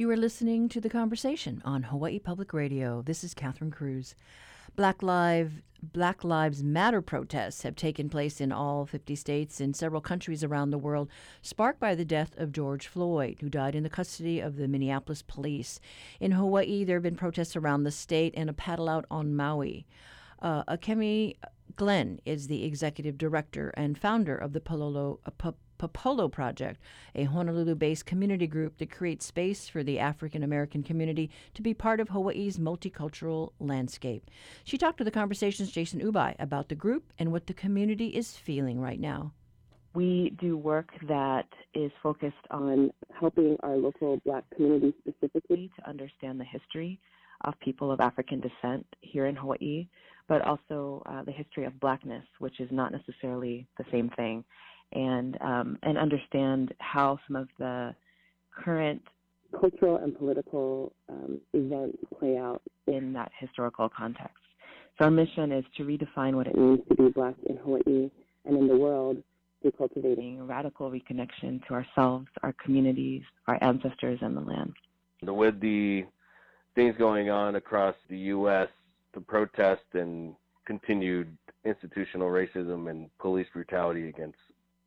You are listening to the conversation on Hawaii Public Radio. This is Catherine Cruz. Black Lives Black Lives Matter protests have taken place in all 50 states and several countries around the world, sparked by the death of George Floyd, who died in the custody of the Minneapolis police. In Hawaii, there have been protests around the state and a paddle out on Maui. Uh, Akiemi Glenn is the executive director and founder of the Palolo, uh, Popolo Project, a Honolulu based community group that creates space for the African American community to be part of Hawaii's multicultural landscape. She talked to the Conversation's Jason Ubay about the group and what the community is feeling right now. We do work that is focused on helping our local black community specifically to understand the history of people of African descent here in Hawaii, but also uh, the history of blackness, which is not necessarily the same thing and um, and understand how some of the current cultural and political um, events play out in that historical context. So our mission is to redefine what it means to be black in Hawaii and in the world through cultivating radical reconnection to ourselves, our communities, our ancestors, and the land. With the things going on across the U.S., the protest and continued institutional racism and police brutality against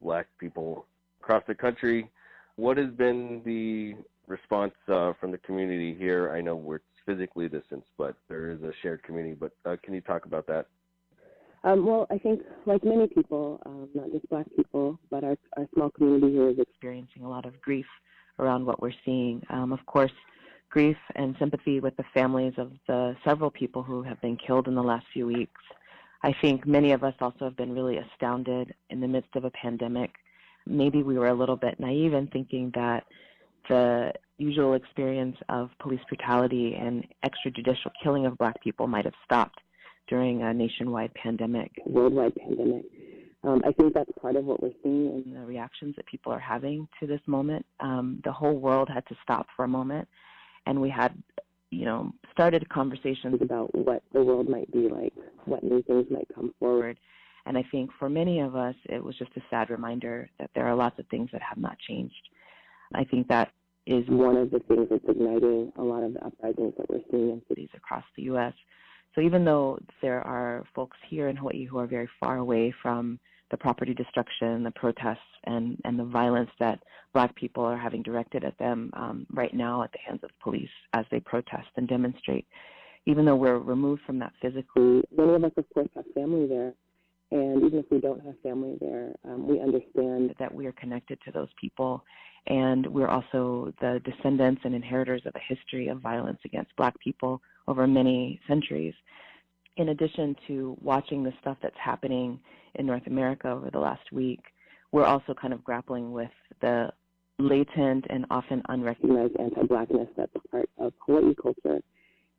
black people across the country. What has been the response uh, from the community here? I know we're physically distanced, but there is a shared community. But uh, can you talk about that? Um, well, I think, like many people, um, not just black people, but our, our small community here is experiencing a lot of grief around what we're seeing. Um, of course, grief and sympathy with the families of the several people who have been killed in the last few weeks. I think many of us also have been really astounded in the midst of a pandemic. Maybe we were a little bit naive in thinking that the usual experience of police brutality and extrajudicial killing of black people might have stopped during a nationwide pandemic, worldwide pandemic. Um, I think that's part of what we're seeing in the reactions that people are having to this moment. Um, the whole world had to stop for a moment, and we had you know, started conversations about what the world might be like, what new things might come forward. And I think for many of us, it was just a sad reminder that there are lots of things that have not changed. I think that is one of the things that's igniting a lot of the uprisings that we're seeing in cities across the U.S. So even though there are folks here in Hawaii who are very far away from the property destruction, the protests, and, and the violence that black people are having directed at them um, right now at the hands of police as they protest and demonstrate. Even though we're removed from that physically, many of us, of course, have family there. And even if we don't have family there, um, we understand that we are connected to those people. And we're also the descendants and inheritors of a history of violence against black people over many centuries. In addition to watching the stuff that's happening in North America over the last week, we're also kind of grappling with the latent and often unrecognized anti-blackness that's part of Hawaii culture.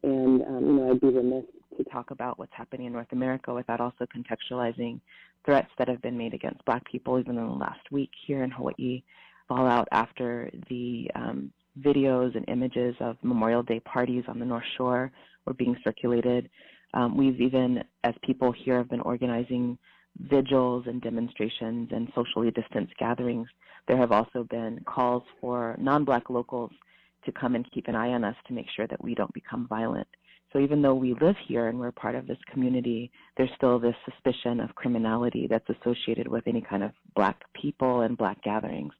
And um, you know, I'd be remiss to talk about what's happening in North America without also contextualizing threats that have been made against Black people, even in the last week here in Hawaii. Fallout after the um, videos and images of Memorial Day parties on the North Shore were being circulated. Um, we've even, as people here, have been organizing vigils and demonstrations and socially distanced gatherings, there have also been calls for non-black locals to come and keep an eye on us to make sure that we don't become violent. So even though we live here and we're part of this community, there's still this suspicion of criminality that's associated with any kind of black people and black gatherings.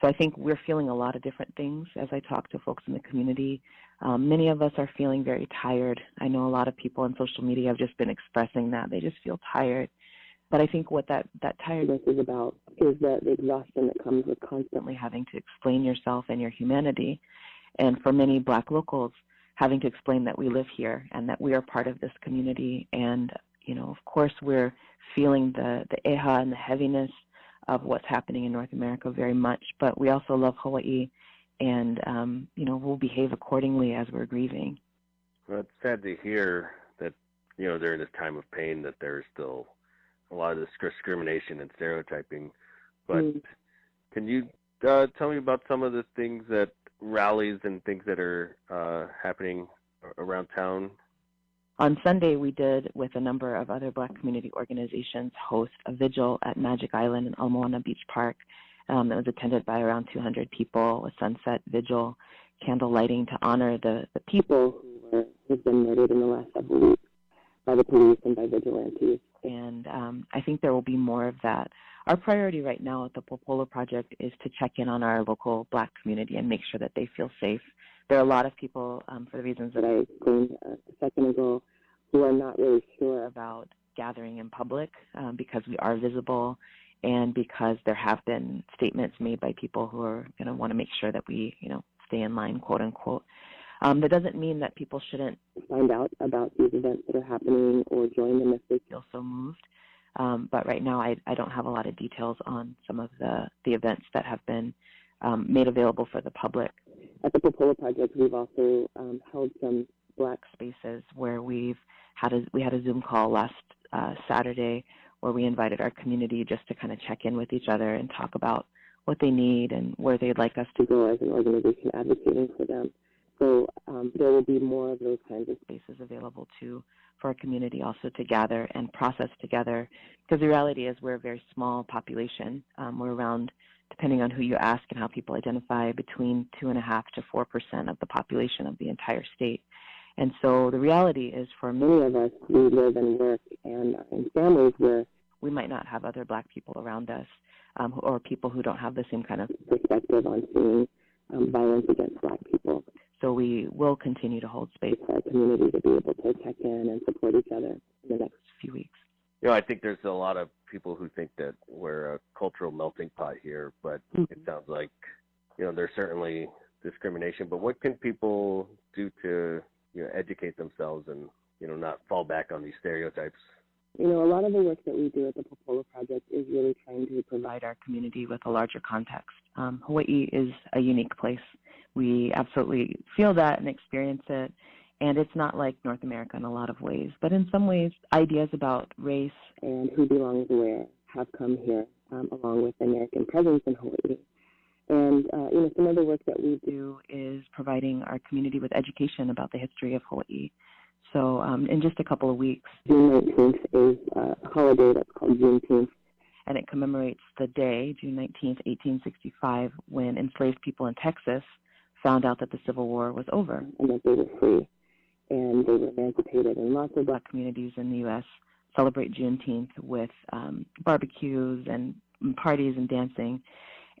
So I think we're feeling a lot of different things as I talk to folks in the community. Um, many of us are feeling very tired. I know a lot of people on social media have just been expressing that. They just feel tired. But I think what that, that tiredness is about is the, the exhaustion that comes with constantly having to explain yourself and your humanity. And for many black locals, having to explain that we live here and that we are part of this community. And, you know, of course, we're feeling the, the eha and the heaviness of what's happening in North America very much. But we also love Hawaii and, um, you know, we'll behave accordingly as we're grieving. Well, it's sad to hear that, you know, during this time of pain that there's still a lot of this discrimination and stereotyping. But mm. can you uh, tell me about some of the things that rallies and things that are uh, happening around town? On Sunday, we did, with a number of other Black community organizations, host a vigil at Magic Island in Ala Moana Beach Park um, that was attended by around 200 people, a sunset vigil. candle lighting to honor the, the people who who've been murdered in the last several weeks by the police and by vigilantes. And um, I think there will be more of that. Our priority right now at the Popolo Project is to check in on our local Black community and make sure that they feel safe. There are a lot of people, um, for the reasons that I explained a second ago, who are not really sure about gathering in public um, because we are visible and because there have been statements made by people who are going to want to make sure that we, you know, stay in line, quote unquote. Um, that doesn't mean that people shouldn't find out about these events that are happening or join them if they feel so moved. Um, but right now, I, I don't have a lot of details on some of the, the events that have been um, made available for the public. At the Popolo Project, we've also um, held some black spaces where we've had a, we had a Zoom call last uh, Saturday where we invited our community just to kind of check in with each other and talk about what they need and where they'd like us to go as an organization advocating for them. So um, there will be more of those kinds of spaces available too for our community also to gather and process together. Because the reality is we're a very small population. Um, we're around, depending on who you ask and how people identify, between two and a half to four percent of the population of the entire state. And so the reality is for many of us, we live and work and in families where we might not have other black people around us um, or people who don't have the same kind of perspective on seeing um, violence against black people. So we will continue to hold space for our community to be able to check in and support each other in the next few weeks. You know, I think there's a lot of people who think that we're a cultural melting pot here, but mm-hmm. it sounds like, you know, there's certainly discrimination. But what can people do to, you know, educate themselves and, you know, not fall back on these stereotypes? You know, a lot of the work that we do at the Popolo Project is really trying to provide our community with a larger context. Um, Hawaii is a unique place. We absolutely feel that and experience it. And it's not like North America in a lot of ways. But in some ways, ideas about race and who belongs where have come here, um, along with American presence in Hawaii. And uh, you know, some of the work that we do is providing our community with education about the history of Hawaii. So um, in just a couple of weeks, June 19th is a holiday that's called Juneteenth, and it commemorates the day, June 19th, 1865, when enslaved people in Texas found out that the Civil War was over and that they were free and they were emancipated. And lots of black communities in the U.S. celebrate Juneteenth with um, barbecues and parties and dancing.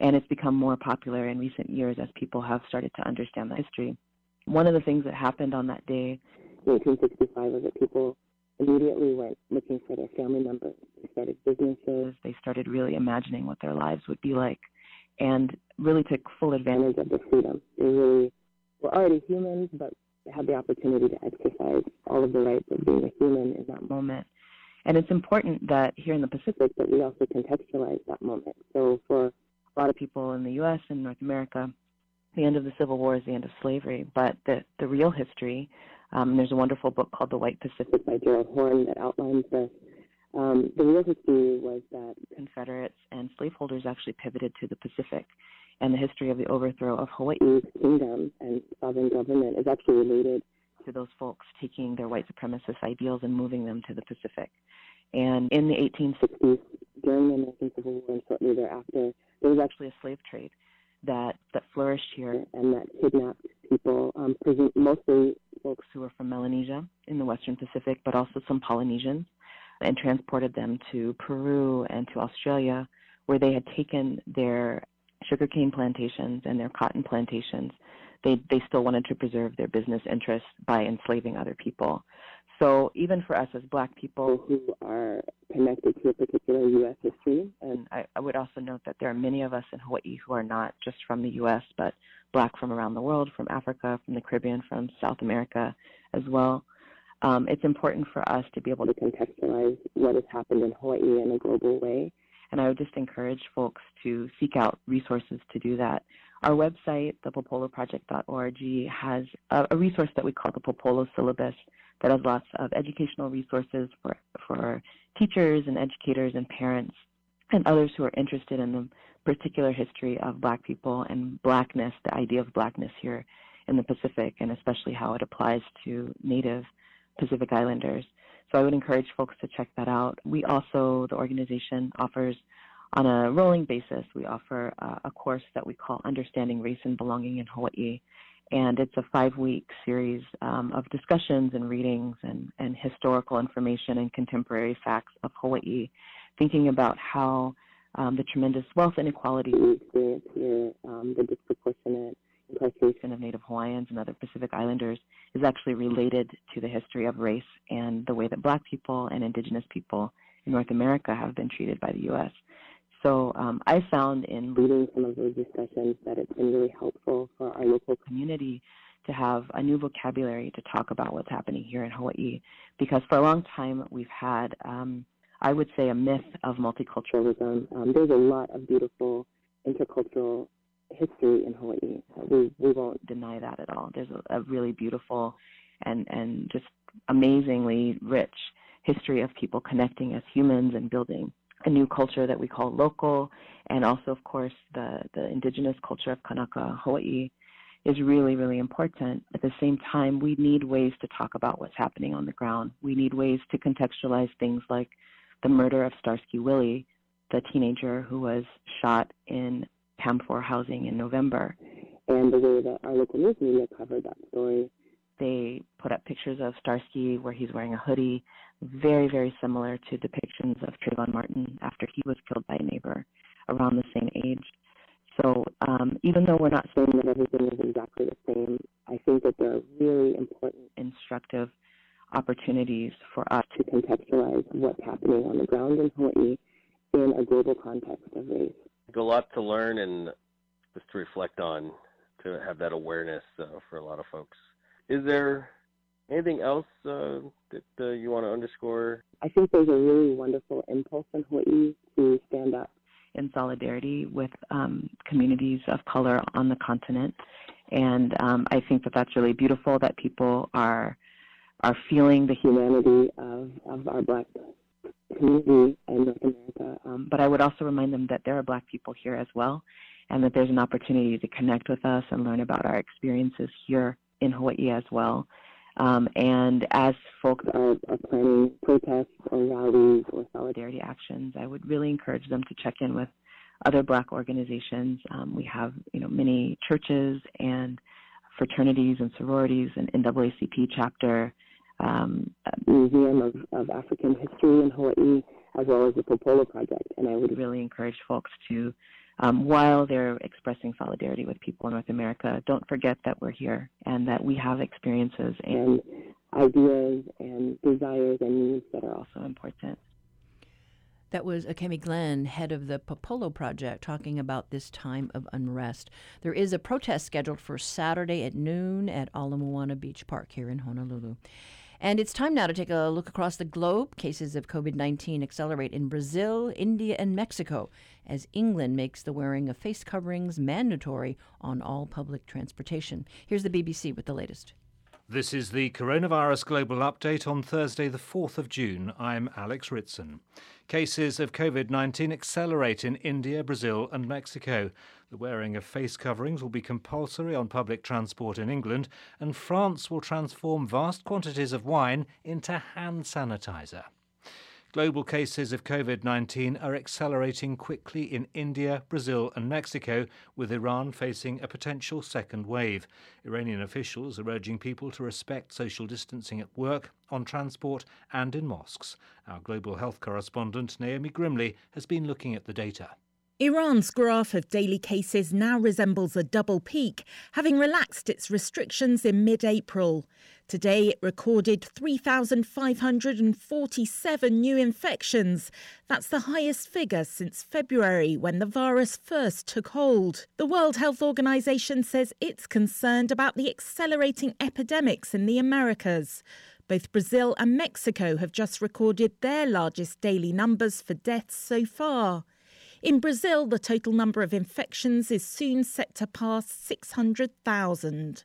And it's become more popular in recent years as people have started to understand the history. One of the things that happened on that day, 1865, was that people immediately went looking for their family members. They started businesses. They started really imagining what their lives would be like and really took full advantage of the freedom. They really were already humans, but had the opportunity to exercise all of the rights of being a human in that moment. And it's important that here in the Pacific that we also contextualize that moment. So for a lot of people in the U.S. and North America, the end of the Civil War is the end of slavery, but the, the real history, um, there's a wonderful book called The White Pacific by Gerald Horne that outlines this. Um, the real history was that Confederates and slaveholders actually pivoted to the Pacific and the history of the overthrow of Hawaii's kingdom and sovereign government is actually related to those folks taking their white supremacist ideals and moving them to the Pacific. And in the 1860s, during the American Civil War and shortly thereafter, there was actually a slave trade that that flourished here and that kidnapped people, um, mostly folks who were from Melanesia in the Western Pacific, but also some Polynesians, and transported them to Peru and to Australia, where they had taken their sugarcane plantations and their cotton plantations, they, they still wanted to preserve their business interests by enslaving other people. So even for us as black people who are connected to a particular U.S. history, and I, I, would also note that there are many of us in Hawaii who are not just from the U.S., but black from around the world, from Africa, from the Caribbean, from South America as well. Um, it's important for us to be able to contextualize what has happened in Hawaii in a global way and I would just encourage folks to seek out resources to do that. Our website, thepopoloproject.org, has a, a resource that we call the Popolo Syllabus that has lots of educational resources for, for teachers and educators and parents and others who are interested in the particular history of black people and blackness, the idea of blackness here in the Pacific, and especially how it applies to native Pacific Islanders. So I would encourage folks to check that out. We also, the organization offers on a rolling basis, we offer uh, a course that we call Understanding Race and Belonging in Hawaii. And it's a five week series um, of discussions and readings and, and historical information and contemporary facts of Hawaii, thinking about how um, the tremendous wealth inequality we experience here, um, the disproportionate incarceration of Native Hawaiians and other Pacific Islanders is actually related to the history of race and the way that Black people and Indigenous people in North America have been treated by the U.S. So um, I found in leading some of those discussions that it's been really helpful for our local community to have a new vocabulary to talk about what's happening here in Hawaii. Because for a long time we've had, um, I would say, a myth of multiculturalism. Um, there's a lot of beautiful intercultural history in Hawaii. We we won't deny that at all. There's a, a really beautiful and and just amazingly rich history of people connecting as humans and building a new culture that we call local, and also, of course, the, the indigenous culture of Kanaka, Hawaii, is really, really important. At the same time, we need ways to talk about what's happening on the ground. We need ways to contextualize things like the murder of Starsky Willie, the teenager who was shot in PAM4 housing in November, and the way that our local news media covered that story. They put up pictures of Starsky where he's wearing a hoodie very, very similar to depictions of Trayvon Martin after he was killed by a neighbor around the same age. So um, even though we're not saying that everything is exactly the same, I think that there are really important, instructive opportunities for us to contextualize what's happening on the ground in Hawaii in a global context of race. A lot to learn and just to reflect on, to have that awareness uh, for a lot of folks. Is there Anything else uh, that uh, you want to underscore? I think there's a really wonderful impulse in Hawaii to stand up in solidarity with um, communities of color on the continent, and um, I think that that's really beautiful that people are are feeling the humanity of, of our Black community in North America. Um, but I would also remind them that there are Black people here as well, and that there's an opportunity to connect with us and learn about our experiences here in Hawaii as well. Um, and as folks are, are, planning protests or rallies or solidarity actions, I would really encourage them to check in with other Black organizations. Um, we have, you know, many churches and fraternities and sororities, and NAACP chapter, um, Museum of, of African History in Hawaii, as well as the Popolo Project. And I would really encourage folks to um, while they're expressing solidarity with people in North America, don't forget that we're here and that we have experiences and ideas and desires and needs that are also important. That was Akiemi Glenn, head of the Popolo Project, talking about this time of unrest. There is a protest scheduled for Saturday at noon at Ala Moana Beach Park here in Honolulu. And it's time now to take a look across the globe. Cases of COVID 19 accelerate in Brazil, India, and Mexico as England makes the wearing of face coverings mandatory on all public transportation. Here's the BBC with the latest. This is the Coronavirus Global Update on Thursday, the 4th of June. I'm Alex Ritson. Cases of COVID 19 accelerate in India, Brazil, and Mexico. The wearing of face coverings will be compulsory on public transport in England, and France will transform vast quantities of wine into hand sanitizer. Global cases of COVID 19 are accelerating quickly in India, Brazil, and Mexico, with Iran facing a potential second wave. Iranian officials are urging people to respect social distancing at work, on transport, and in mosques. Our global health correspondent, Naomi Grimley, has been looking at the data. Iran's graph of daily cases now resembles a double peak, having relaxed its restrictions in mid April. Today, it recorded 3,547 new infections. That's the highest figure since February when the virus first took hold. The World Health Organization says it's concerned about the accelerating epidemics in the Americas. Both Brazil and Mexico have just recorded their largest daily numbers for deaths so far. In Brazil, the total number of infections is soon set to pass 600,000.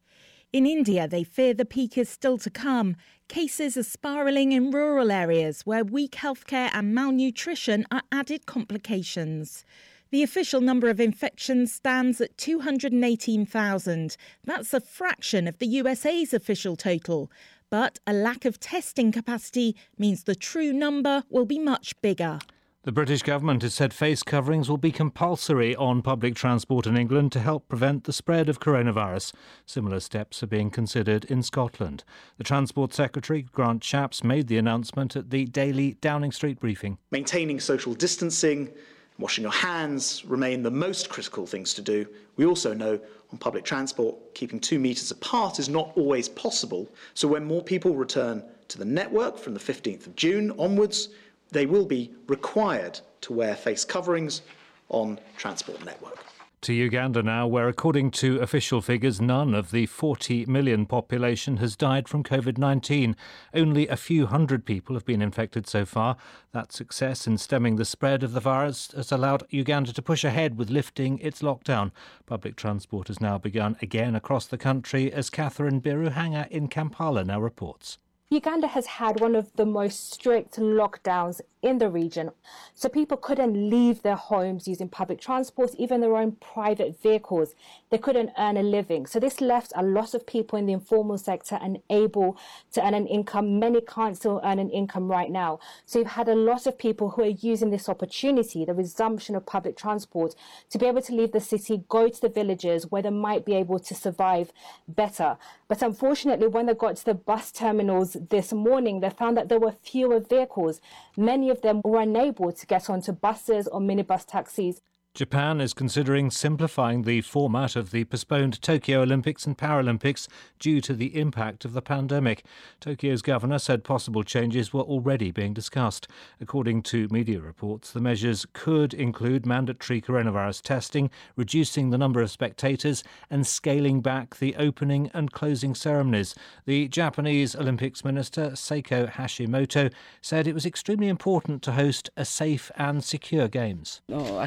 In India, they fear the peak is still to come. Cases are spiralling in rural areas where weak healthcare and malnutrition are added complications. The official number of infections stands at 218,000. That's a fraction of the USA's official total. But a lack of testing capacity means the true number will be much bigger. The British government has said face coverings will be compulsory on public transport in England to help prevent the spread of coronavirus. Similar steps are being considered in Scotland. The Transport Secretary, Grant Shapps, made the announcement at the daily Downing Street briefing. Maintaining social distancing, washing your hands remain the most critical things to do. We also know on public transport, keeping two metres apart is not always possible. So when more people return to the network from the 15th of June onwards, they will be required to wear face coverings on transport network. To Uganda now, where according to official figures, none of the 40 million population has died from COVID 19. Only a few hundred people have been infected so far. That success in stemming the spread of the virus has allowed Uganda to push ahead with lifting its lockdown. Public transport has now begun again across the country, as Catherine Byaruhanga in Kampala now reports. Uganda has had one of the most strict lockdowns in the region. So people couldn't leave their homes using public transport, even their own private vehicles. They couldn't earn a living. So this left a lot of people in the informal sector unable to earn an income. Many can't still earn an income right now. So you've had a lot of people who are using this opportunity, the resumption of public transport, to be able to leave the city, go to the villages where they might be able to survive better. But unfortunately, when they got to the bus terminals this morning, they found that there were fewer vehicles. Many of them were unable to get onto buses or minibus taxis. Japan is considering simplifying the format of the postponed Tokyo Olympics and Paralympics due to the impact of the pandemic. Tokyo's governor said possible changes were already being discussed. According to media reports, the measures could include mandatory coronavirus testing, reducing the number of spectators, and scaling back the opening and closing ceremonies. The Japanese Olympics minister, Seiko Hashimoto, said it was extremely important to host a safe and secure Games. Oh,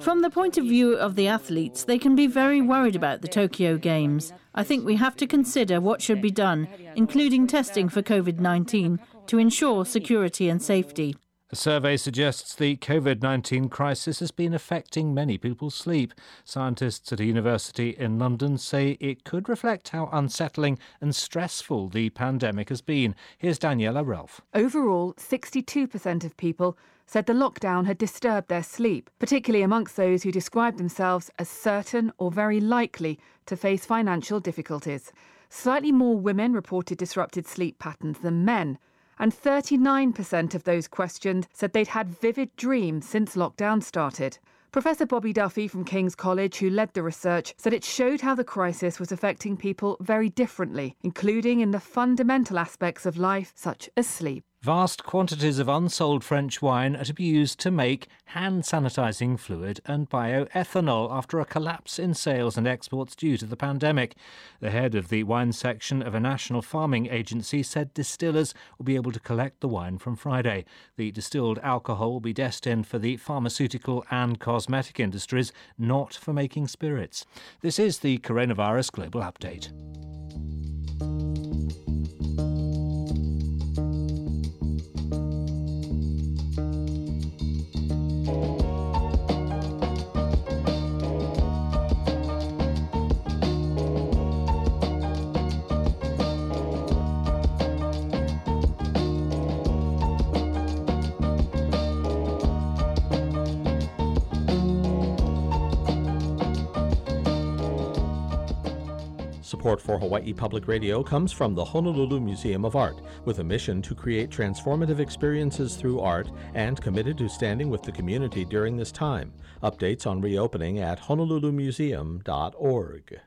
From the point of view of the athletes, they can be very worried about the Tokyo Games. I think we have to consider what should be done, including testing for COVID 19, to ensure security and safety. A survey suggests the COVID 19 crisis has been affecting many people's sleep. Scientists at a university in London say it could reflect how unsettling and stressful the pandemic has been. Here's Daniela Ralph. Overall, 62% of people said the lockdown had disturbed their sleep, particularly amongst those who described themselves as certain or very likely to face financial difficulties. Slightly more women reported disrupted sleep patterns than men, and 39% of those questioned said they'd had vivid dreams since lockdown started. Professor Bobby Duffy from King's College, who led the research, said it showed how the crisis was affecting people very differently, including in the fundamental aspects of life, such as sleep. Vast quantities of unsold French wine are to be used to make hand sanitizing fluid and bioethanol after a collapse in sales and exports due to the pandemic. The head of the wine section of a national farming agency said distillers will be able to collect the wine from Friday. The distilled alcohol will be destined for the pharmaceutical and cosmetic industries, not for making spirits. This is the Coronavirus Global Update. Support for Hawaii Public Radio comes from the Honolulu Museum of Art, with a mission to create transformative experiences through art and committed to standing with the community during this time. Updates on reopening at honolulumuseum.org.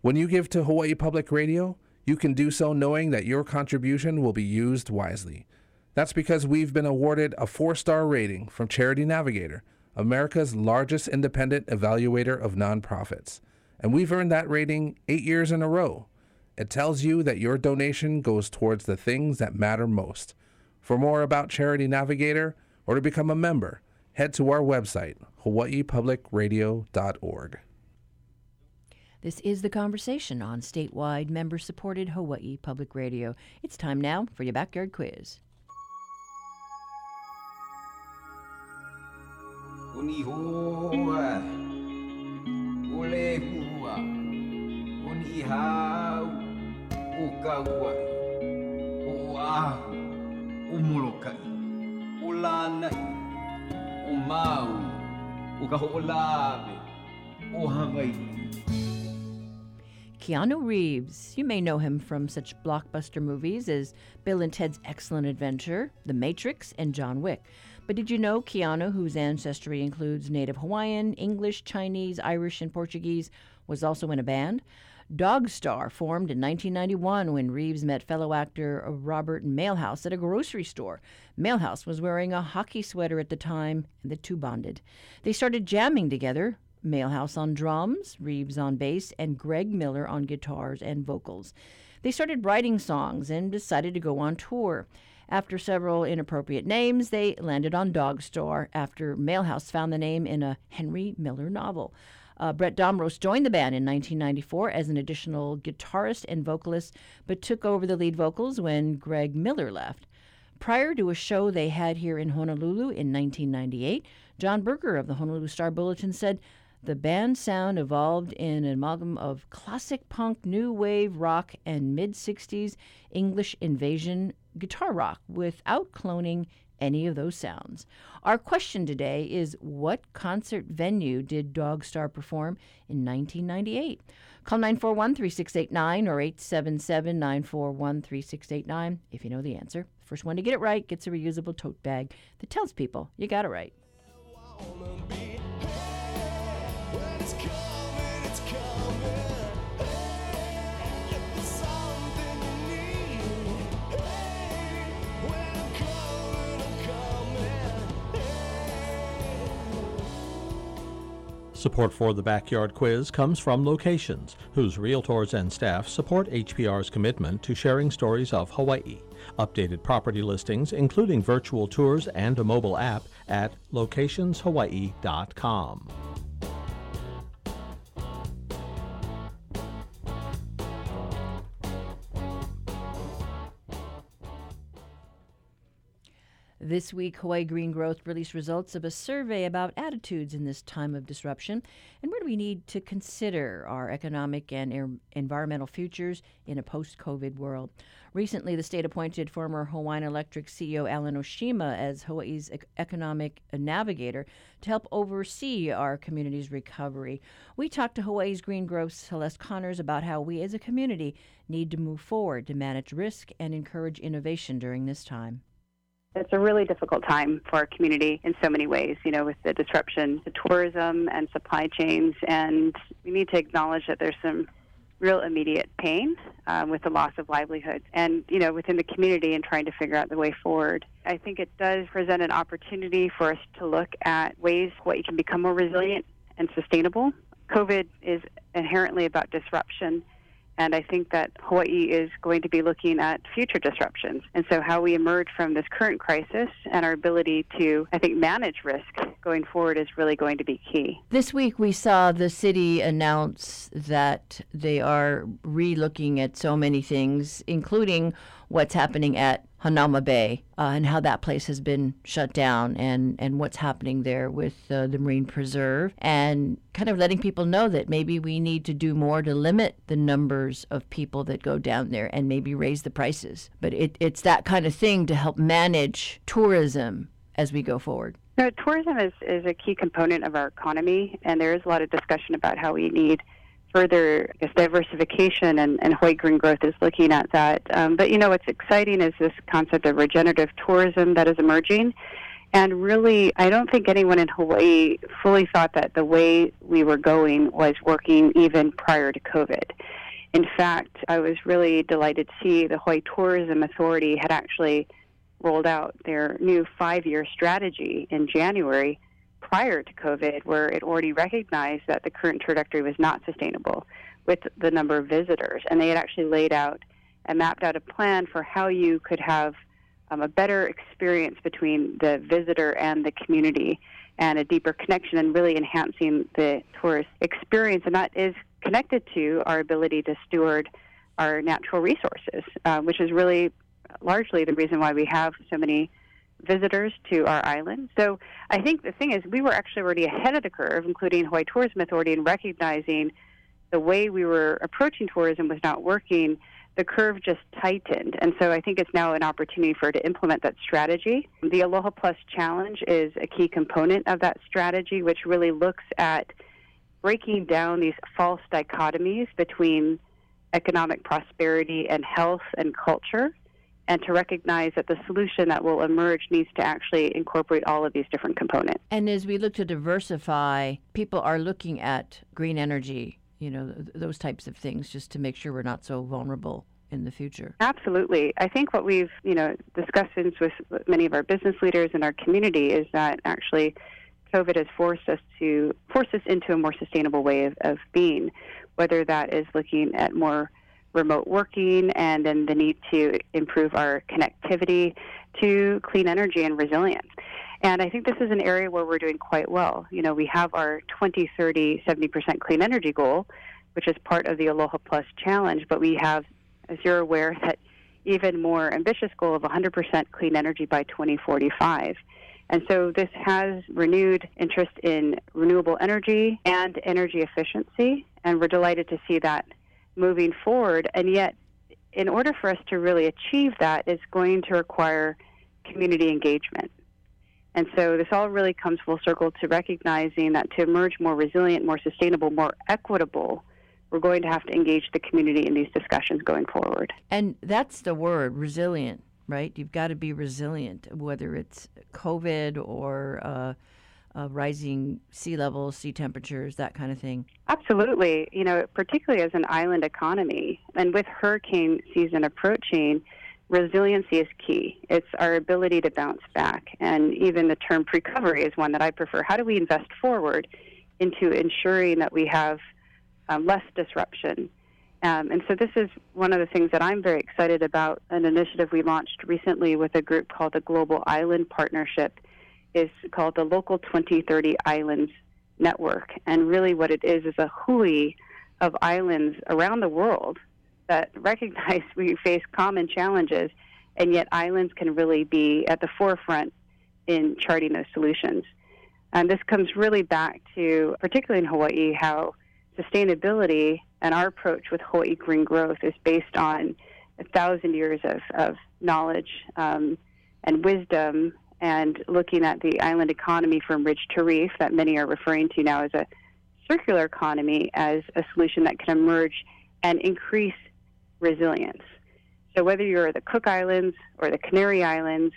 When you give to Hawaii Public Radio, you can do so knowing that your contribution will be used wisely. That's because we've been awarded a four star rating from Charity Navigator, America's largest independent evaluator of nonprofits and we've earned that rating eight years in a row. It tells you that your donation goes towards the things that matter most. For more about Charity Navigator or to become a member, head to our website, hawaiipublicradio.org. This is the conversation on statewide member supported Hawaii Public Radio. It's time now for your backyard quiz. Keanu Reeves. You may know him from such blockbuster movies as Bill and Ted's Excellent Adventure, The Matrix, and John Wick. But did you know Keanu, whose ancestry includes Native Hawaiian, English, Chinese, Irish, and Portuguese, was also in a band? Dogstar formed in 1991 when Reeves met fellow actor Robert Mailhouse at a grocery store. Mailhouse was wearing a hockey sweater at the time, and the two bonded. They started jamming together, Mailhouse on drums, Reeves on bass, and Greg Miller on guitars and vocals. They started writing songs and decided to go on tour. After several inappropriate names, they landed on Dogstar after Mailhouse found the name in a Henry Miller novel. Uh, Bret Domrose joined the band in 1994 as an additional guitarist and vocalist, but took over the lead vocals when Greg Miller left. Prior to a show they had here in Honolulu in 1998, John Berger of the Honolulu Star Bulletin said the band's sound evolved in an amalgam of classic punk, new wave rock, and mid 60s English invasion guitar rock without cloning any of those sounds. Our question today is what concert venue did Dogstar perform in 1998? Call 941 3689 or 877 941 3689 if you know the answer. First one to get it right gets a reusable tote bag that tells people you got it right. Support for the Backyard Quiz comes from Locations, whose realtors and staff support HPR's commitment to sharing stories of Hawaii. Updated property listings, including virtual tours and a mobile app, at locationshawaii.com. This week, Hawaii Green Growth released results of a survey about attitudes in this time of disruption and where do we need to consider our economic and er- environmental futures in a post COVID world. Recently, the state appointed former Hawaiian Electric CEO Alan Oshima as Hawaii's ec- economic navigator to help oversee our community's recovery. We talked to Hawaii's Green Growth Celeste Connors about how we as a community need to move forward to manage risk and encourage innovation during this time. It's a really difficult time for our community in so many ways, you know, with the disruption to tourism and supply chains. And we need to acknowledge that there's some real immediate pain um, with the loss of livelihoods and, you know, within the community and trying to figure out the way forward. I think it does present an opportunity for us to look at ways what you can become more resilient and sustainable. COVID is inherently about disruption and I think that Hawaii is going to be looking at future disruptions. And so, how we emerge from this current crisis and our ability to, I think, manage risk going forward is really going to be key. This week, we saw the city announce that they are re looking at so many things, including what's happening at Hanauma Bay uh, and how that place has been shut down and, and what's happening there with uh, the Marine Preserve and kind of letting people know that maybe we need to do more to limit the numbers of people that go down there and maybe raise the prices. But it, it's that kind of thing to help manage tourism as we go forward. No, tourism is, is a key component of our economy, and there is a lot of discussion about how we need further I guess, diversification, and, and Hawaii Green Growth is looking at that. Um, but you know what's exciting is this concept of regenerative tourism that is emerging. And really, I don't think anyone in Hawaii fully thought that the way we were going was working even prior to COVID. In fact, I was really delighted to see the Hawaii Tourism Authority had actually rolled out their new five year strategy in January prior to COVID, where it already recognized that the current trajectory was not sustainable with the number of visitors. And they had actually laid out and mapped out a plan for how you could have um, a better experience between the visitor and the community and a deeper connection and really enhancing the tourist experience. And that is connected to our ability to steward our natural resources, uh, which is really largely the reason why we have so many visitors to our island. So I think the thing is, we were actually already ahead of the curve, including Hawaii Tourism Authority, in recognizing the way we were approaching tourism was not working. the curve just tightened. And so I think it's now an opportunity for to implement that strategy. The Aloha Plus Challenge is a key component of that strategy, which really looks at breaking down these false dichotomies between economic prosperity and health and culture and to recognize that the solution that will emerge needs to actually incorporate all of these different components. And as we look to diversify, people are looking at green energy, you know, th- those types of things just to make sure we're not so vulnerable in the future. Absolutely. I think what we've, you know, discussed with many of our business leaders in our community is that actually COVID has forced us to force us into a more sustainable way of, of being, whether that is looking at more remote working and then the need to improve our connectivity to clean energy and resilience. And I think this is an area where we're doing quite well. You know, we have our 2030 70% clean energy goal, which is part of the Aloha Plus challenge, but we have, as you're aware, that even more ambitious goal of 100% clean energy by 2045. And so this has renewed interest in renewable energy and energy efficiency, and we're delighted to see that moving forward. And yet, in order for us to really achieve that, it's going to require community engagement. And so this all really comes full circle to recognizing that to emerge more resilient, more sustainable, more equitable, we're going to have to engage the community in these discussions going forward. And that's the word, resilient right? You've got to be resilient, whether it's COVID or uh, uh, rising sea levels, sea temperatures, that kind of thing. Absolutely. You know, particularly as an island economy, and with hurricane season approaching, resiliency is key. It's our ability to bounce back. And even the term recovery is one that I prefer. How do we invest forward into ensuring that we have um, less disruption? Um, and so this is one of the things that I'm very excited about. An initiative we launched recently with a group called the Global Island Partnership is called the Local 2030 Islands Network. And really what it is is a hui of islands around the world that recognize we face common challenges, and yet islands can really be at the forefront in charting those solutions. And this comes really back to, particularly in Hawaii, how sustainability and our approach with Hawaii Green Growth is based on a thousand years of, of knowledge um, and wisdom and looking at the island economy from ridge to reef that many are referring to now as a circular economy as a solution that can emerge and increase resilience. So whether you're the Cook Islands or the Canary Islands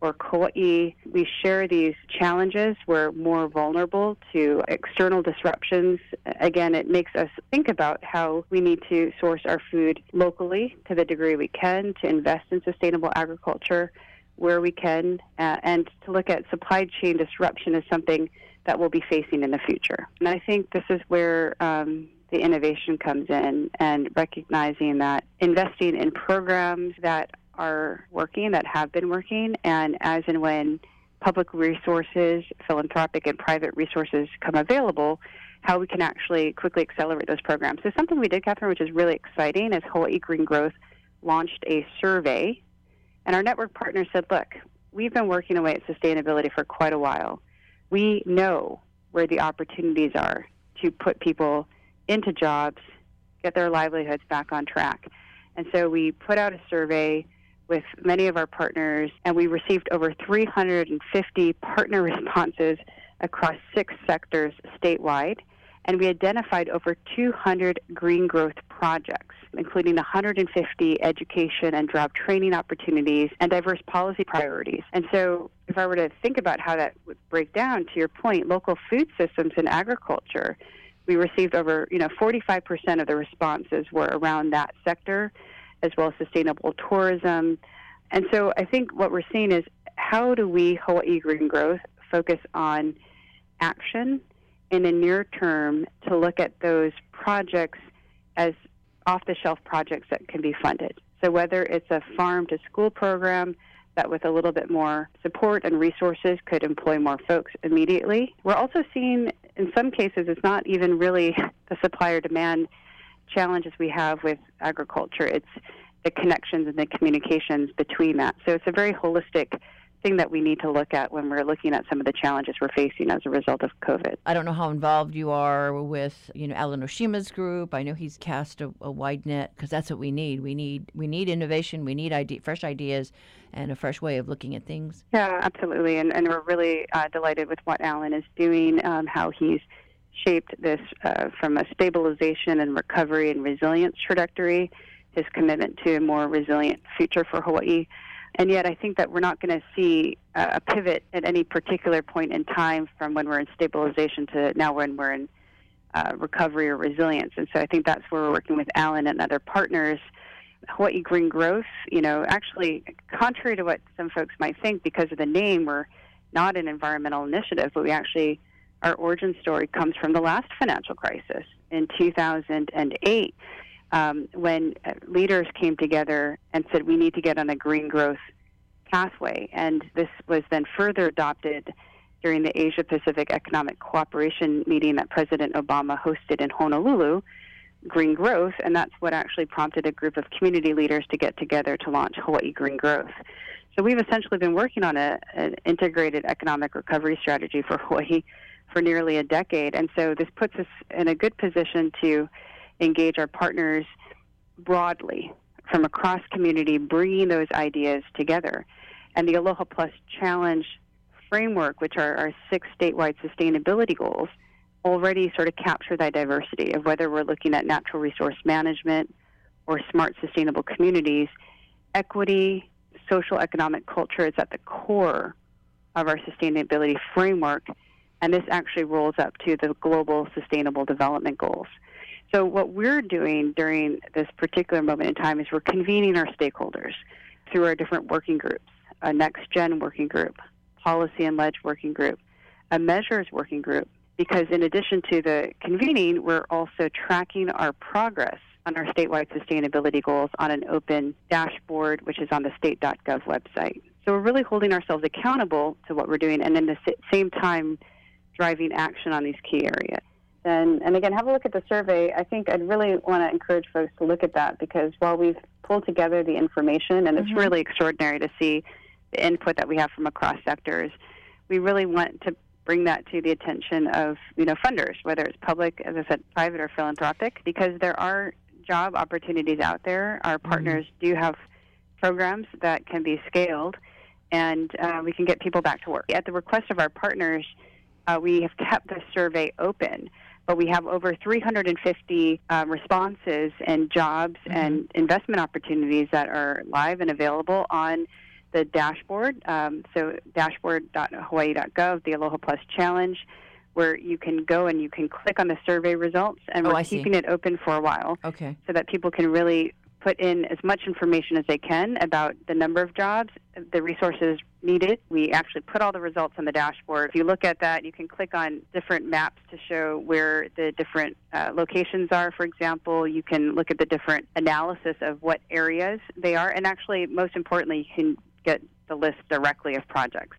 or Kauai, we share these challenges. We're more vulnerable to external disruptions. Again, it makes us think about how we need to source our food locally to the degree we can, to invest in sustainable agriculture where we can, uh, and to look at supply chain disruption as something that we'll be facing in the future. And I think this is where um, the innovation comes in and recognizing that investing in programs that are working, that have been working, and as and when public resources, philanthropic and private resources come available, how we can actually quickly accelerate those programs. So something we did, Catherine, which is really exciting, is Hawaii Green Growth launched a survey, and our network partner said, look, we've been working away at sustainability for quite a while. We know where the opportunities are to put people into jobs, get their livelihoods back on track. And so we put out a survey with many of our partners, and we received over 350 partner responses across six sectors statewide. And we identified over 200 green growth projects, including 150 education and job training opportunities and diverse policy priorities. And so, if I were to think about how that would break down, to your point, local food systems and agriculture, we received over, you know, 45% of the responses were around that sector as well as sustainable tourism. And so I think what we're seeing is how do we, Hawaii Green Growth, focus on action in the near term to look at those projects as off the shelf projects that can be funded. So whether it's a farm to school program that with a little bit more support and resources could employ more folks immediately. We're also seeing in some cases it's not even really the supplier demand challenges we have with agriculture. It's the connections and the communications between that. So it's a very holistic thing that we need to look at when we're looking at some of the challenges we're facing as a result of COVID. I don't know how involved you are with, you know, Alan Oshima's group. I know he's cast a, a wide net because that's what we need. We need we need innovation. We need idea, fresh ideas and a fresh way of looking at things. Yeah, absolutely. And, and we're really uh, delighted with what Alan is doing, um, how he's shaped this uh, from a stabilization and recovery and resilience trajectory, his commitment to a more resilient future for Hawaii. And yet, I think that we're not going to see a pivot at any particular point in time from when we're in stabilization to now when we're in uh, recovery or resilience. And so I think that's where we're working with Alan and other partners. Hawaii Green Growth, you know, actually, contrary to what some folks might think, because of the name, we're not an environmental initiative, but we actually, our origin story comes from the last financial crisis in 2008 um, when uh, leaders came together and said we need to get on a green growth pathway. And this was then further adopted during the Asia Pacific Economic Cooperation meeting that President Obama hosted in Honolulu, Green Growth, and that's what actually prompted a group of community leaders to get together to launch Hawaii Green Growth. So we've essentially been working on a, an integrated economic recovery strategy for Hawaii for nearly a decade, and so this puts us in a good position to engage our partners broadly from across community, bringing those ideas together. And the Aloha Plus Challenge framework, which are our six statewide sustainability goals, already sort of capture that diversity of whether we're looking at natural resource management or smart sustainable communities. Equity, social economic culture is at the core of our sustainability framework, and this actually rolls up to the global sustainable development goals. So, what we're doing during this particular moment in time is we're convening our stakeholders through our different working groups a next gen working group, policy and ledge working group, a measures working group, because in addition to the convening, we're also tracking our progress on our statewide sustainability goals on an open dashboard, which is on the state.gov website. So, we're really holding ourselves accountable to what we're doing and at the same time driving action on these key areas. And, and again, have a look at the survey. I think I'd really want to encourage folks to look at that because while we've pulled together the information, and it's mm-hmm. really extraordinary to see the input that we have from across sectors, we really want to bring that to the attention of you know funders, whether it's public, as I said, private or philanthropic, because there are job opportunities out there. Our mm-hmm. partners mm-hmm. do have programs that can be scaled, and uh, we can get people back to work. At the request of our partners, uh, we have kept the survey open but we have over 350 uh, responses and jobs mm-hmm. and investment opportunities that are live and available on the dashboard. Um, so dashboard.hawaii.gov, the Aloha Plus Challenge, where you can go and you can click on the survey results, and oh, we're keeping it open for a while. Okay. So that people can really put in as much information as they can about the number of jobs, the resources needed. We actually put all the results on the dashboard. If you look at that, you can click on different maps to show where the different uh, locations are, for example. You can look at the different analysis of what areas they are, and actually, most importantly, you can get the list directly of projects.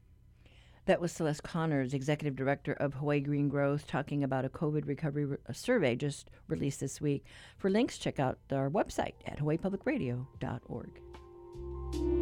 That was Celeste Connors, Executive Director of Hawaii Green Growth, talking about a COVID recovery re- survey just released this week. For links, check out our website at hawaiipublicradio.org.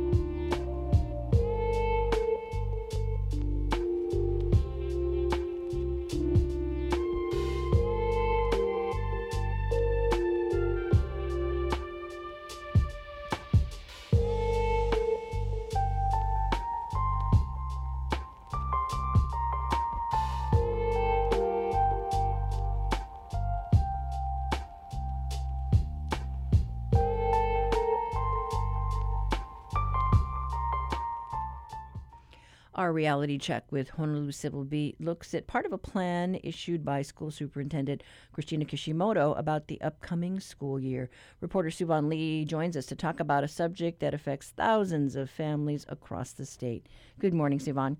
Our reality check with Honolulu Civil Beat looks at part of a plan issued by School Superintendent Christina Kishimoto about the upcoming school year. Reporter Suevon Lee joins us to talk about a subject that affects thousands of families across the state. Good morning, Suevon.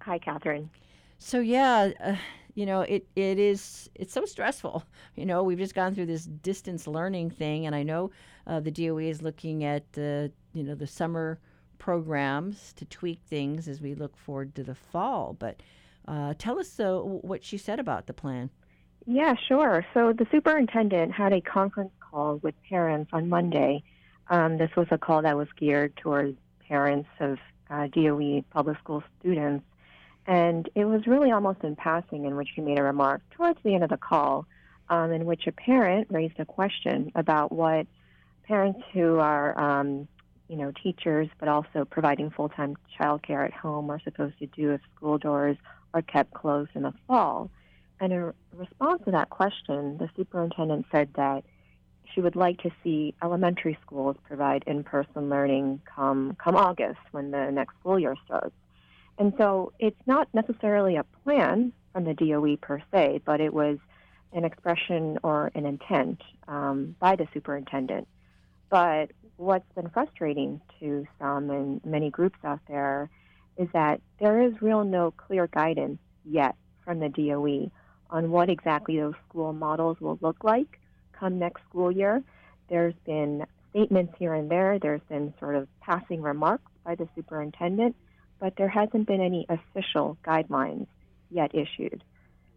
Hi, Catherine. So yeah, uh, you know it it is it's so stressful. You know we've just gone through this distance learning thing, and I know uh, the DOE is looking at the you know the summer programs to tweak things as we look forward to the fall. But uh, tell us uh, what she said about the plan. Yeah, sure. So the superintendent had a conference call with parents on Monday. Um, this was a call that was geared toward parents of uh, DOE public school students. And it was really almost in passing in which he made a remark towards the end of the call um, in which a parent raised a question about what parents who are, um, you know, teachers but also providing full-time childcare at home are supposed to do if school doors are kept closed in the fall. And in response to that question, the superintendent said that she would like to see elementary schools provide in-person learning come come August when the next school year starts. And so it's not necessarily a plan from the DOE per se, but it was an expression or an intent um, by the superintendent. But what's been frustrating to some and many groups out there is that there is real no clear guidance yet from the DOE on what exactly those school models will look like come next school year. There's been statements here and there, there's been sort of passing remarks by the superintendent, but there hasn't been any official guidelines yet issued.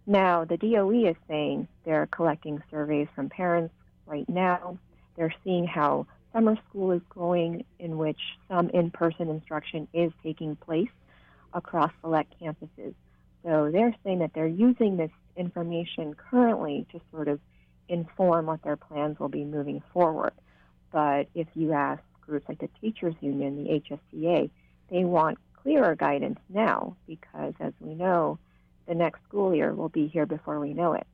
Now, the DOE is saying they're collecting surveys from parents right now. They're seeing how summer school is going, in which some in person instruction is taking place across select campuses. So they're saying that they're using this information currently to sort of inform what their plans will be moving forward. But if you ask groups like the Teachers Union, the HSTA, they want clearer guidance now because, as we know, the next school year will be here before we know it.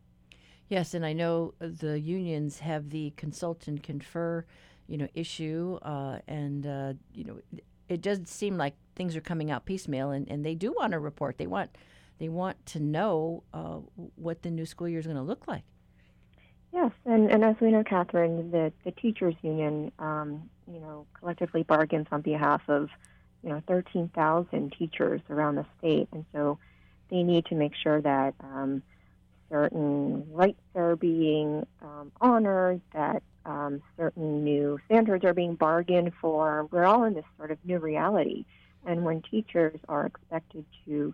Yes, and I know the unions have the consultant confer, you know, issue, uh, and uh, you know, it does seem like things are coming out piecemeal, and, and they do want a report. They want they want to know uh, what the new school year is going to look like. Yes, and, and as we know, Catherine, the, the teachers union, um, you know, collectively bargains on behalf of, you know, 13,000 teachers around the state, and so they need to make sure that um, certain rights are being um, honored, that um, certain new standards are being bargained for. We're all in this sort of new reality, and when teachers are expected to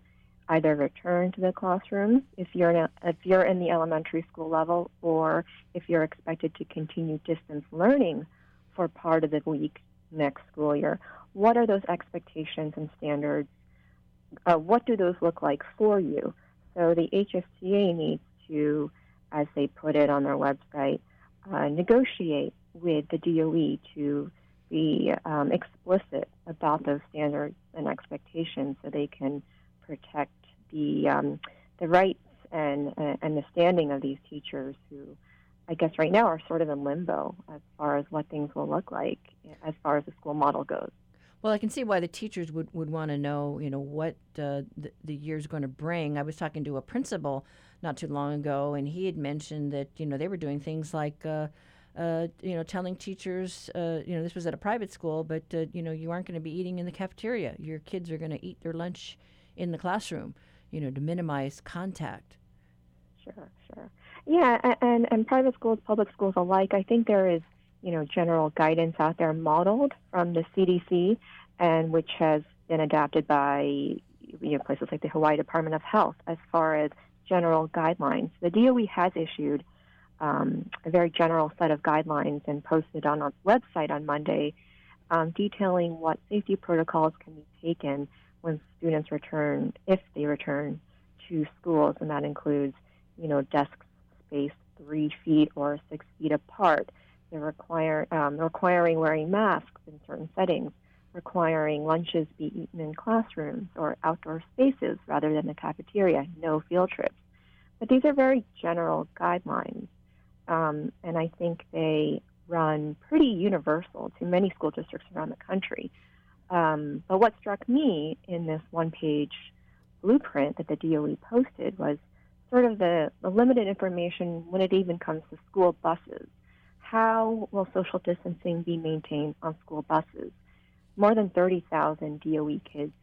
either return to the classrooms if you're in a, if you're in the elementary school level, or if you're expected to continue distance learning for part of the week next school year. What are those expectations and standards uh, what do those look like for you? So the HSTA needs to, as they put it on their website, uh, negotiate with the DOE to be um, explicit about those standards and expectations so they can protect the um, the rights and uh, and the standing of these teachers who I guess right now are sort of in limbo as far as what things will look like as far as the school model goes. Well, I can see why the teachers would, would want to know, you know, what uh, the, the year's going to bring. I was talking to a principal not too long ago, and he had mentioned that, you know, they were doing things like, uh, uh, you know, telling teachers, uh, you know, this was at a private school, but, uh, you know, you aren't going to be eating in the cafeteria. Your kids are going to eat their lunch in the classroom, you know, to minimize contact. Sure, sure. Yeah, and, and private schools, public schools alike, I think there is you know, general guidance out there modeled from the CDC and which has been adapted by you know, places like the Hawaii Department of Health as far as general guidelines. The DOE has issued um, a very general set of guidelines and posted on our website on Monday um, detailing what safety protocols can be taken when students return, if they return to schools, and that includes, you know, desks spaced three feet or six feet apart they're require, um, requiring wearing masks in certain settings, requiring lunches be eaten in classrooms or outdoor spaces rather than the cafeteria, no field trips. But these are very general guidelines, um, and I think they run pretty universal to many school districts around the country. Um, but what struck me in this one page blueprint that the DOE posted was sort of the, the limited information when it even comes to school buses how will social distancing be maintained on school buses? More than 30,000 DOE kids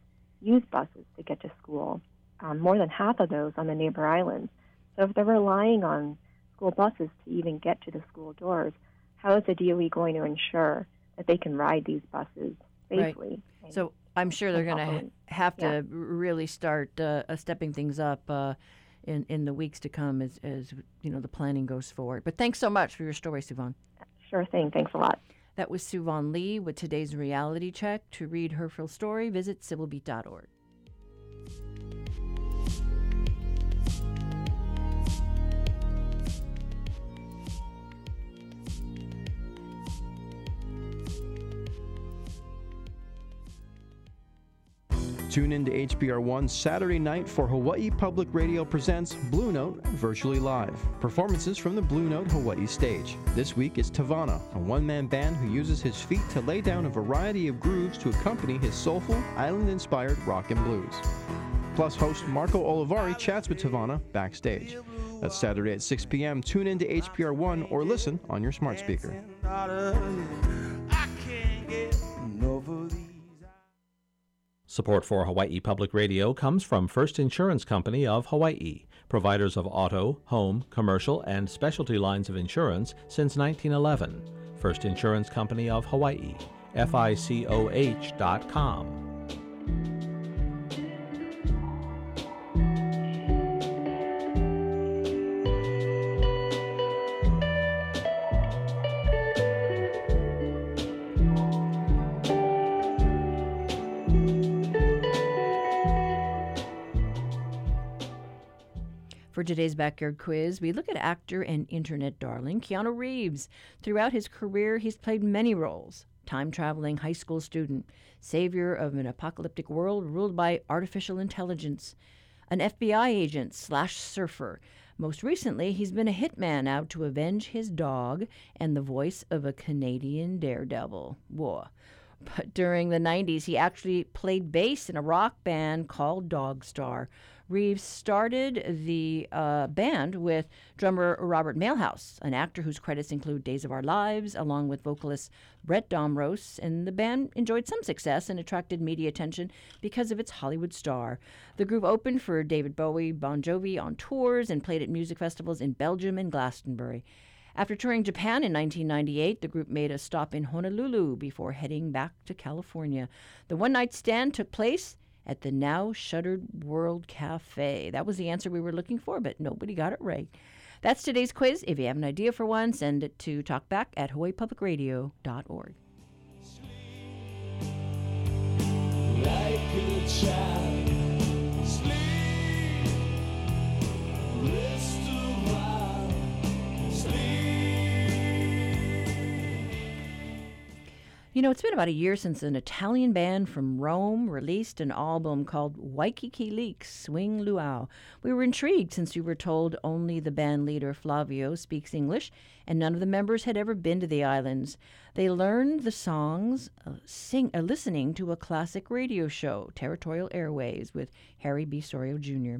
use buses to get to school, um, more than half of those on the neighbor islands. So if they're relying on school buses to even get to the school doors, how is the DOE going to ensure that they can ride these buses safely? Right. So I'm sure they're going to have to yeah. really start uh, stepping things up. Uh, in, in the weeks to come as, as you know the planning goes forward. But thanks so much for your story, Suevon. Sure thing. Thanks a lot. That was Suevon Lee with today's reality check. To read her full story, visit civilbeat.org. Tune in to HPR1 Saturday night for Hawaii Public Radio presents Blue Note virtually live. Performances from the Blue Note Hawaii stage. This week is Tavana, a one man band who uses his feet to lay down a variety of grooves to accompany his soulful, island inspired rock and blues. Plus, host Marco Olivari chats with Tavana backstage. That's Saturday at 6 p.m. Tune in to HPR1 or listen on your smart speaker. Support for Hawaii Public Radio comes from First Insurance Company of Hawaii, providers of auto, home, commercial, and specialty lines of insurance since 1911. First Insurance Company of Hawaii, FICOH.com. For today's backyard quiz, we look at actor and internet darling Keanu Reeves. Throughout his career, he's played many roles time traveling high school student, savior of an apocalyptic world ruled by artificial intelligence, an FBI agent slash surfer. Most recently, he's been a hitman out to avenge his dog and the voice of a Canadian daredevil. Whoa. But during the 90s, he actually played bass in a rock band called Dogstar Reeves started the uh, band with drummer Robert Mailhouse, an actor whose credits include Days of Our Lives, along with vocalist Bret Domrose, and the band enjoyed some success and attracted media attention because of its Hollywood star. The group opened for David Bowie, Bon Jovi on tours and played at music festivals in Belgium and Glastonbury. After touring Japan in 1998, the group made a stop in Honolulu before heading back to California. The one night stand took place at the now shuttered World Cafe. That was the answer we were looking for, but nobody got it right. That's today's quiz. If you have an idea for one, send it to talkback at hawaiipublicradio.org. Like You know, it's been about a year since an Italian band from Rome released an album called Waikiki Leaks Swing Luau. We were intrigued since we were told only the band leader Flavio speaks English and none of the members had ever been to the islands. They learned the songs uh, sing, uh, listening to a classic radio show, Territorial Airways, with Harry B. Soria Jr.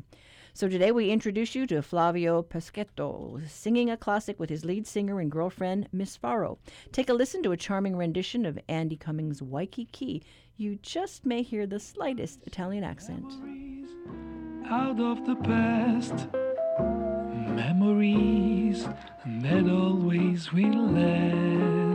So today we introduce you to Flavio Peschetto, singing a classic with his lead singer and girlfriend, Miss Faro. Take a listen to a charming rendition of Andy Cummings' Waikiki. You just may hear the slightest Italian accent. Out of the past, memories that always will last,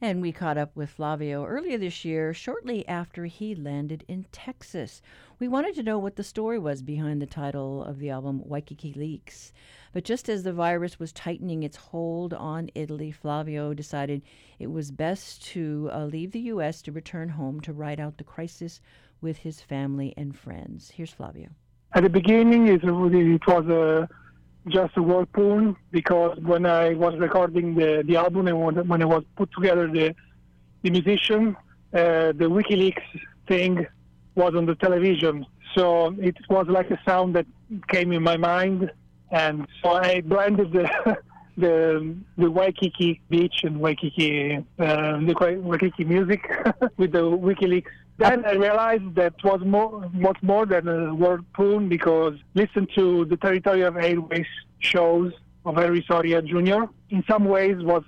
And we caught up with Flavio earlier this year, shortly after he landed in Texas. We wanted to know what the story was behind the title of the album, Waikiki Leaks. But just as the virus was tightening its hold on Italy, Flavio decided it was best to uh, leave the U.S. to return home to ride out the crisis with his family and friends. Here's Flavio. At the beginning, it, it was a, just a poem because when I was recording the, the album and when I was put together the, the musician, uh, the WikiLeaks thing was on the television. So it was like a sound that came in my mind. And so I blended the, the the Waikiki beach and Waikiki uh, the Waikiki music with the WikiLeaks. Then I realized that was more more than a word poon because listen to the Territorial Airways shows of Harry Soria Jr. In some ways was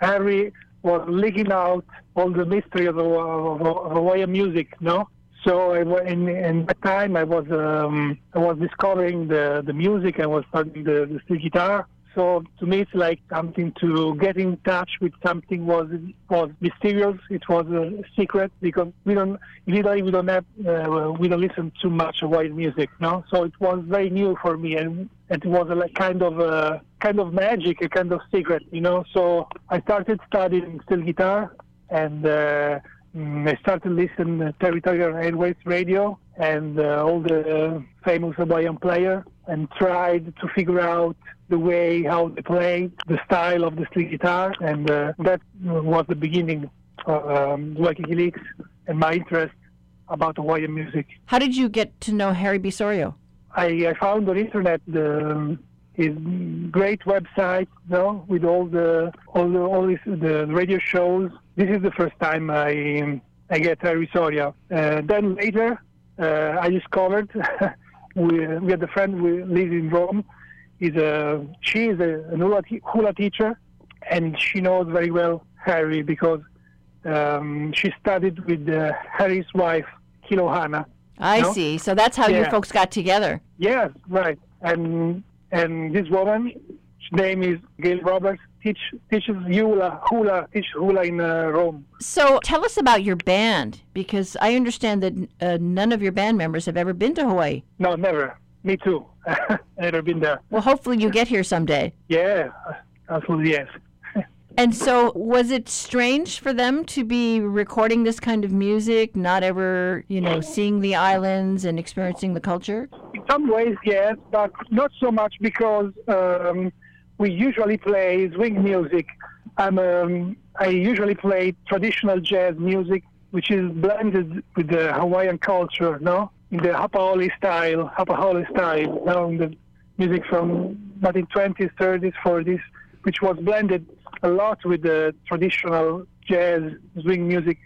Harry was leaking out all the mystery of, of, of Hawaiian music, no? So in, in that time, I was um, I was discovering the, the music. I was studying the, the guitar. So to me, it's like something to get in touch with something was was mysterious. It was a secret because we don't we don't have uh, we don't listen too much white music, no. So it was very new for me, and it was a like kind of a kind of magic, a kind of secret, you know. So I started studying steel guitar, and uh, I started listening to Territorial Airways radio and uh, all the famous Hawaiian player, and tried to figure out the way how they play, the style of the steel guitar, and uh, that was the beginning of um, Waikiki and my interest about Hawaiian music. How did you get to know Harry B. Soria? I, I found on internet the his great website, you know, with all the all the all this, the radio shows. This is the first time I I get Harry Soria. Uh, then later, uh, I discovered we we had a friend who lives in Rome is a she is a, hula, hula teacher, and she knows very well Harry because um, she studied with uh, Harry's wife Kilohana. I see. So that's how yeah. you folks got together. Yes, right. And and this woman, her name is Gail Roberts, teach teaches hula hula teach hula in uh, Rome. So tell us about your band because I understand that uh, none of your band members have ever been to Hawaii. No, never. Me too. Never been there. Well, hopefully you get here someday. Yeah, absolutely yes. and so, was it strange for them to be recording this kind of music, not ever, you know, seeing the islands and experiencing the culture? In some ways, yes, but not so much because um, we usually play swing music. I'm, um, I usually play traditional jazz music, which is blended with the Hawaiian culture, no? In the Hapa haole style, Hapa haole style, now the music from 1920s, 30s, 40s, which was blended a lot with the traditional jazz swing music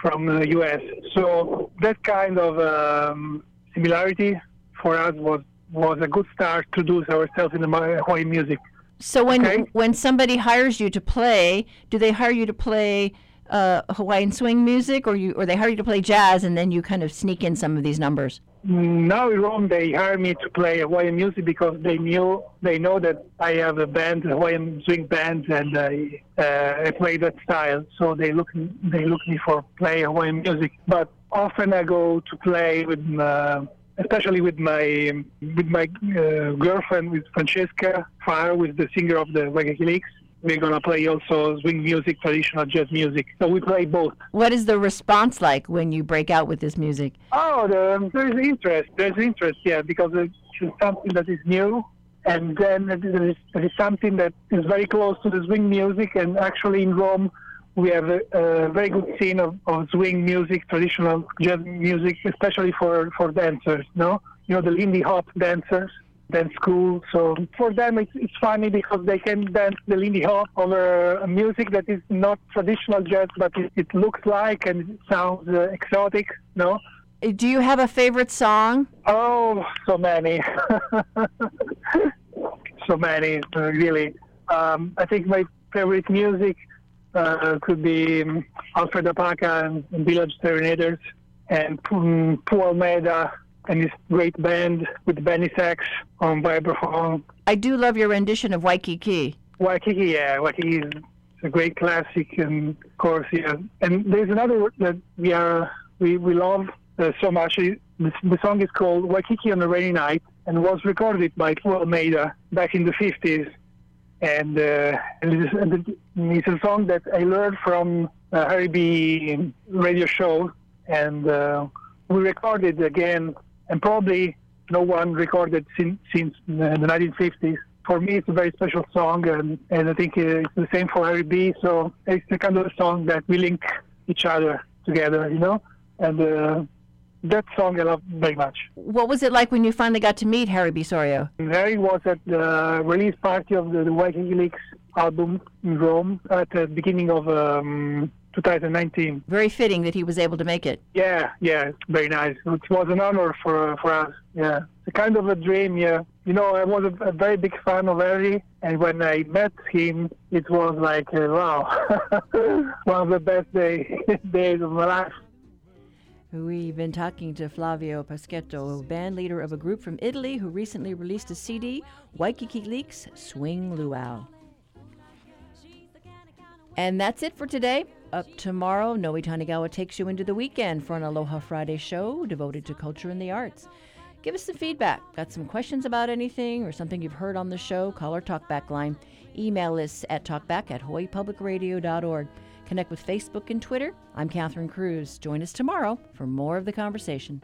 from the U.S. So that kind of um, similarity for us was was a good start to do ourselves in the Hawaiian music. So when Okay. when somebody hires you to play, do they hire you to play uh, Hawaiian swing music, or you or they hire you to play jazz, and then you kind of sneak in some of these numbers? Now in Rome, they hired me to play Hawaiian music because they knew they know that I have a band, a Hawaiian swing band, and I uh, I play that style. So they look they look me for play Hawaiian music. But often I go to play with, uh, especially with my with my uh, girlfriend, with Francesca Farr, with the singer of the Waikiki We're gonna play also swing music, traditional jazz music. So we play both. What is the response like when you break out with this music? Oh, the, there's interest. There's interest, yeah, because it's something that is new, and then there is, there is something that is very close to the swing music. And actually, in Rome, we have a, a very good scene of, of swing music, traditional jazz music, especially for for dancers. No, you know the Lindy Hop dancers. Dance school, so for them it's, it's funny because they can dance the Lindy Hop over a music that is not traditional jazz, but it, it looks like and it sounds uh, exotic. No, Uh, Do you have a favorite song? Oh, so many. so many, really. Um, I think my favorite music uh, could be um, Alfred Apaka and, Village Serenaders and um, Pua Almeida and his great band with Benny Saks on vibraphone. I do love your rendition of Waikiki. Waikiki, yeah, Waikiki is a great classic, and of course, yeah. And there's another word that we are we we love uh, so much. It- The, the song is called Waikiki on a Rainy Night, and was recorded by Pua Almeida back in the 50s. And, uh, and it's a song that I learned from uh, Harry B. radio show, and uh, we recorded again, and probably no one recorded since since the 1950s. For me, it's a very special song, and, and I think it's the same for Harry B. So it's the kind of song that we link each other together, you know. And uh, that song I love very much. What was it like when you finally got to meet Harry B. Soria? Harry was at the release party of the, the Wikileaks album in Rome at the beginning of um, 2019. Very fitting that he was able to make it. Yeah, yeah, very nice. It was an honor for for us. Yeah, it's kind of a dream. Yeah, you know, I was a, a very big fan of Harry, and when I met him, it was like uh, wow, one of the best day, days of my life. We've been talking to Flavio Paschetto, band leader of a group from Italy who recently released a CD, Waikiki Leaks Swing Luau. And that's it for today. Up tomorrow, Noe Tanigawa takes you into the weekend for an Aloha Friday show devoted to culture and the arts. Give us some feedback. Got some questions about anything or something you've heard on the show? Call our talkback line. Email us at talkback at hawaiipublicradio.org. Connect with Facebook and Twitter. I'm Catherine Cruz. Join us tomorrow for more of the conversation.